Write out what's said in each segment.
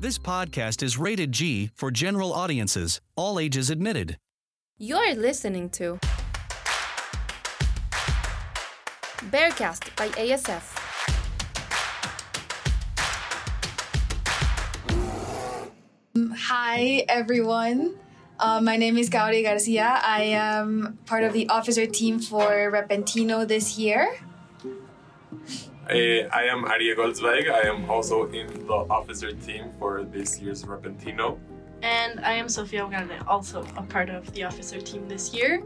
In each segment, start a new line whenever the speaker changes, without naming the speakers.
This podcast is rated G for general audiences, all ages admitted.
You're listening to Bearcast by ASF.
Hi, everyone. Uh, my name is Gauri Garcia. I am part of the officer team for Repentino this year.
Uh, I am Arie Goldsweig. I am also in the officer team for this year's Repentino.
And I am Sofia Ugalde, also a part of the officer team this year.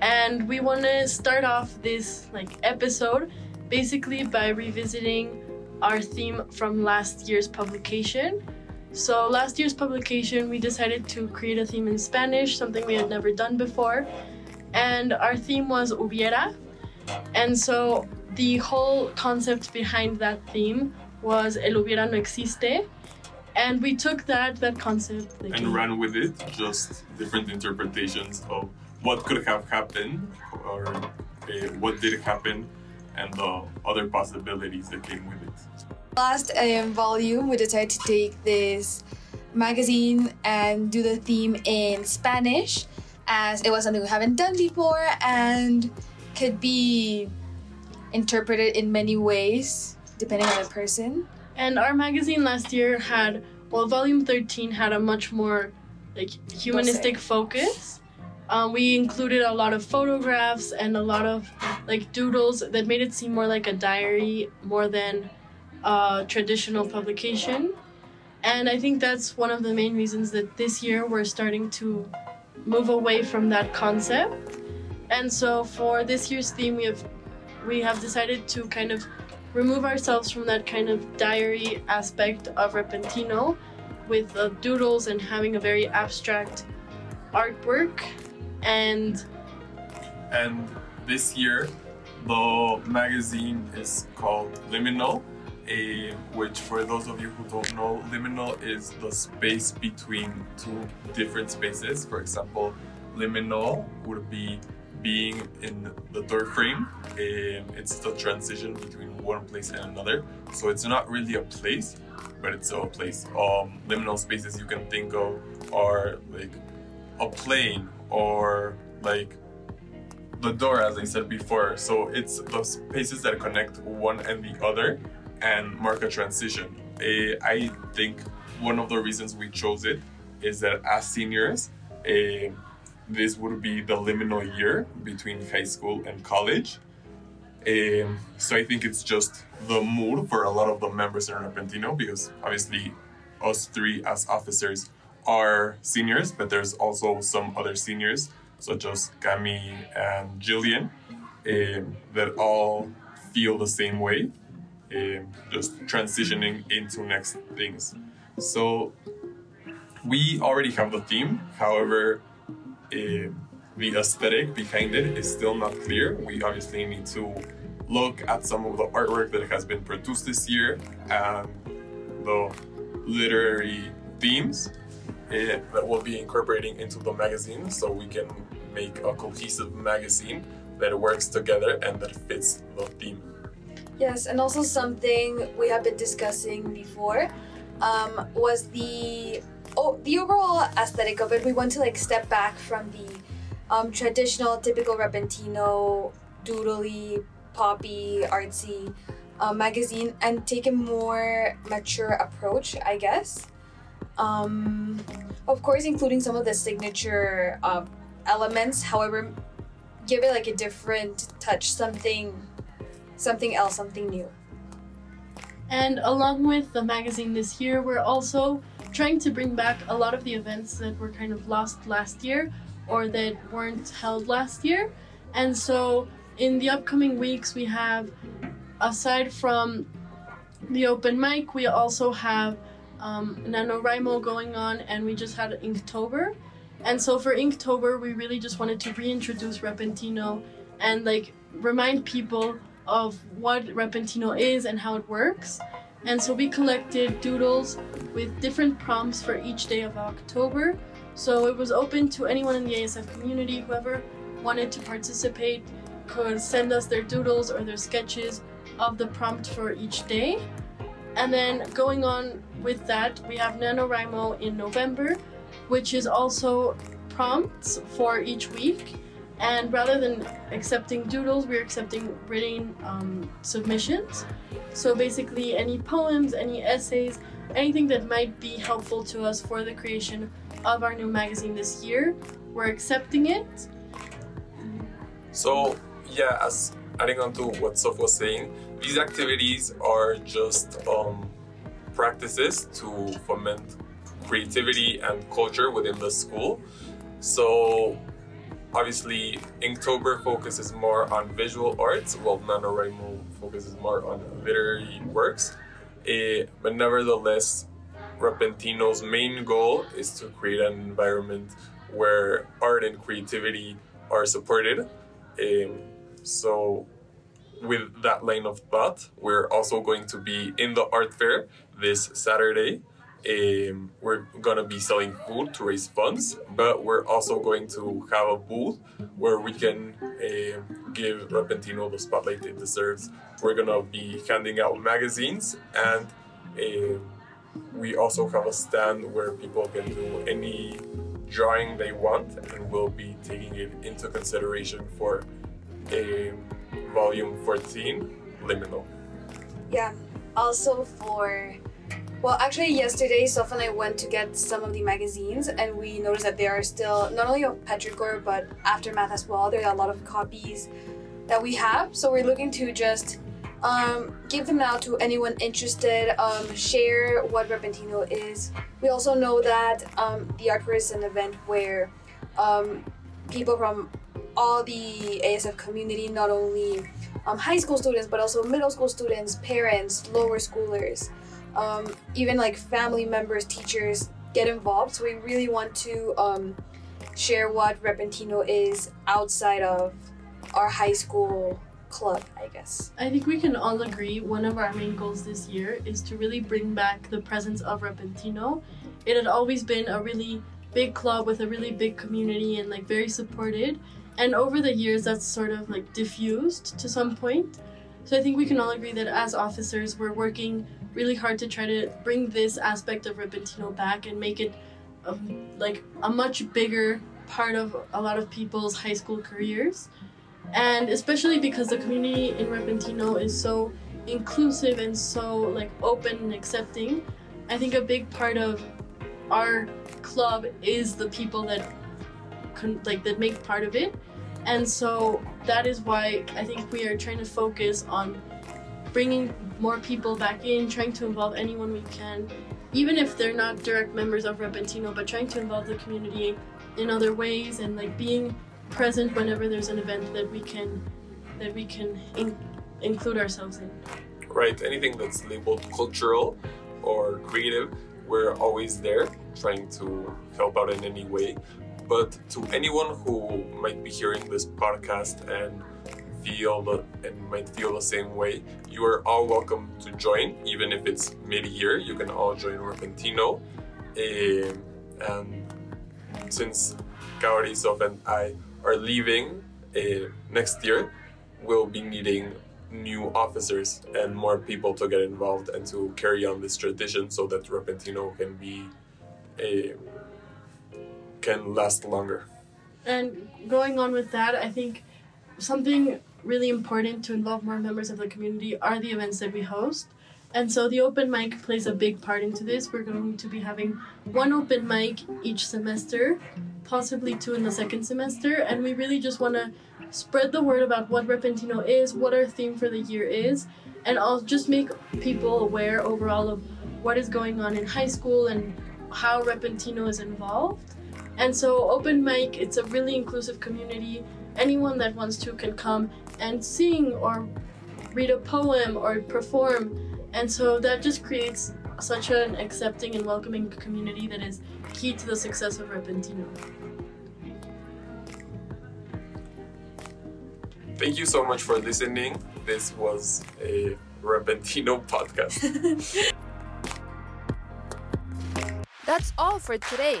And we want to start off this like episode basically by revisiting our theme from last year's publication. So last year's publication, we decided to create a theme in Spanish, something we had never done before. And our theme was hubiera. And so the whole concept behind that theme was el hubiera no existe. And we took that that concept like,
and ran with it, just different interpretations of what could have happened or uh, what did happen and the other possibilities that came with it.
Last um, volume, we decided to take this magazine and do the theme in Spanish, as it was something we haven't done before and could be interpreted in many ways depending on the person.
And our magazine last year had, well, volume 13 had a much more like humanistic focus. Um, we included a lot of photographs and a lot of like doodles that made it seem more like a diary more than a traditional publication. And I think that's one of the main reasons that this year we're starting to move away from that concept. And so for this year's theme, we have we have decided to kind of remove ourselves from that kind of diary aspect of Repentino with uh, doodles and having a very abstract artwork. And
and this year the magazine is called liminal a, which for those of you who don't know liminal is the space between two different spaces. For example liminal would be being in the third frame it's the transition between one place and another so it's not really a place but it's a place um, liminal spaces you can think of are like a plane or like the door as I said before. So it's the spaces that connect one and the other and mark a transition. Uh, I think one of the reasons we chose it is that as seniors, uh, this would be the liminal year between high school and college. Um, so I think it's just the mood for a lot of the members in Repentino because obviously us three as officers are seniors, but there's also some other seniors, such as Cami and Jillian, um, that all feel the same way, um, just transitioning into next things. So we already have the theme, however, uh, the aesthetic behind it is still not clear. We obviously need to look at some of the artwork that has been produced this year and the literary themes uh, that we'll be incorporating into the magazine so we can make a cohesive magazine that works together and that fits the theme.
Yes, and also something we have been discussing before um, was the oh the overall aesthetic of it. We want to like step back from the um, traditional, typical Repentino, doodly, poppy, artsy uh, magazine and take a more mature approach, I guess. Um, of course, including some of the signature uh, elements. However, give it like a different touch, something, something else, something new.
And along with the magazine this year, we're also trying to bring back a lot of the events that were kind of lost last year or that weren't held last year. And so in the upcoming weeks, we have, aside from the open mic, we also have um, NaNoWriMo going on, and we just had Inktober. And so for Inktober, we really just wanted to reintroduce Repentino and like remind people of what Repentino is and how it works. And so we collected doodles with different prompts for each day of October. So it was open to anyone in the ASF community, whoever wanted to participate could send us their doodles or their sketches of the prompt for each day. And then going on with that, we have NaNoWriMo in November, which is also prompts for each week. And rather than accepting doodles, we're accepting written um, submissions. So basically, any poems, any essays, anything that might be helpful to us for the creation of our new magazine this year, we're accepting it.
So, yeah, as adding on to what Soph was saying, these activities are just um, practices to foment creativity and culture within the school. So, obviously, Inktober focuses more on visual arts, while NaNoWriMo focuses more on literary works. Eh, but nevertheless, Repentino's main goal is to create an environment where art and creativity are supported. Um, so, with that line of thought, we're also going to be in the art fair this Saturday. Um, we're gonna be selling food to raise funds, but we're also going to have a booth where we can um give Repentino the spotlight it deserves. We're gonna be handing out magazines, and um we also have a stand where people can do any drawing they want, and we'll be taking it into consideration for a volume 14 liminal.
Yeah. Also for well, actually yesterday Soph and I went to get some of the magazines and we noticed that there are still not only of Petrichor but Aftermath as well. There are a lot of copies that we have. So we're looking to just um, give them out to anyone interested, um, share what Repentino is. We also know that um, the Art Fair is an event where um, people from all the ASF community, not only um, high school students, but also middle school students, parents, lower schoolers, um, even like family members, teachers get involved. So we really want to um, share what Repentino is outside of our high school club, I guess.
I think we can all agree one of our main goals this year is to really bring back the presence of Repentino. It had always been a really big club with a really big community and like very supported. And over the years, that's sort of like diffused to some point. So I think we can all agree that as officers, we're working really hard to try to bring this aspect of Repentino back and make it um, like a much bigger part of a lot of people's high school careers. And especially because the community in Repentino is so inclusive and so like open and accepting, I think a big part of our club is the people that like that make part of it and so that is why i think we are trying to focus on bringing more people back in trying to involve anyone we can even if they're not direct members of repentino but trying to involve the community in other ways and like being present whenever there's an event that we can that we can in- include ourselves in
right? Anything that's labeled cultural or creative, we're always there trying to help out in any way. But to anyone who might be hearing this podcast and feel the, and might feel the same way, you are all welcome to join, even if it's mid-year. You can all join Repentino. Um, and since Kaorisov and I are leaving uh, next year, we'll be needing new officers and more people to get involved and to carry on this tradition so that Repentino can be a can last longer.
And going on with that, I think something really important to involve more members of the community are the events that we host. And so the open mic plays a big part into this. We're going to be having one open mic each semester, possibly two in the second semester, and we really just want to spread the word about what Repentino is, what our theme for the year is, and I'll just make people aware overall of what is going on in high school and how Repentino is involved. And so, open mic, it's a really inclusive community. Anyone that wants to can come and sing or read a poem or perform. And so, that just creates such an accepting and welcoming community that is key to the success of Repentino.
Thank you so much for listening. This was a Repentino podcast.
That's all for today.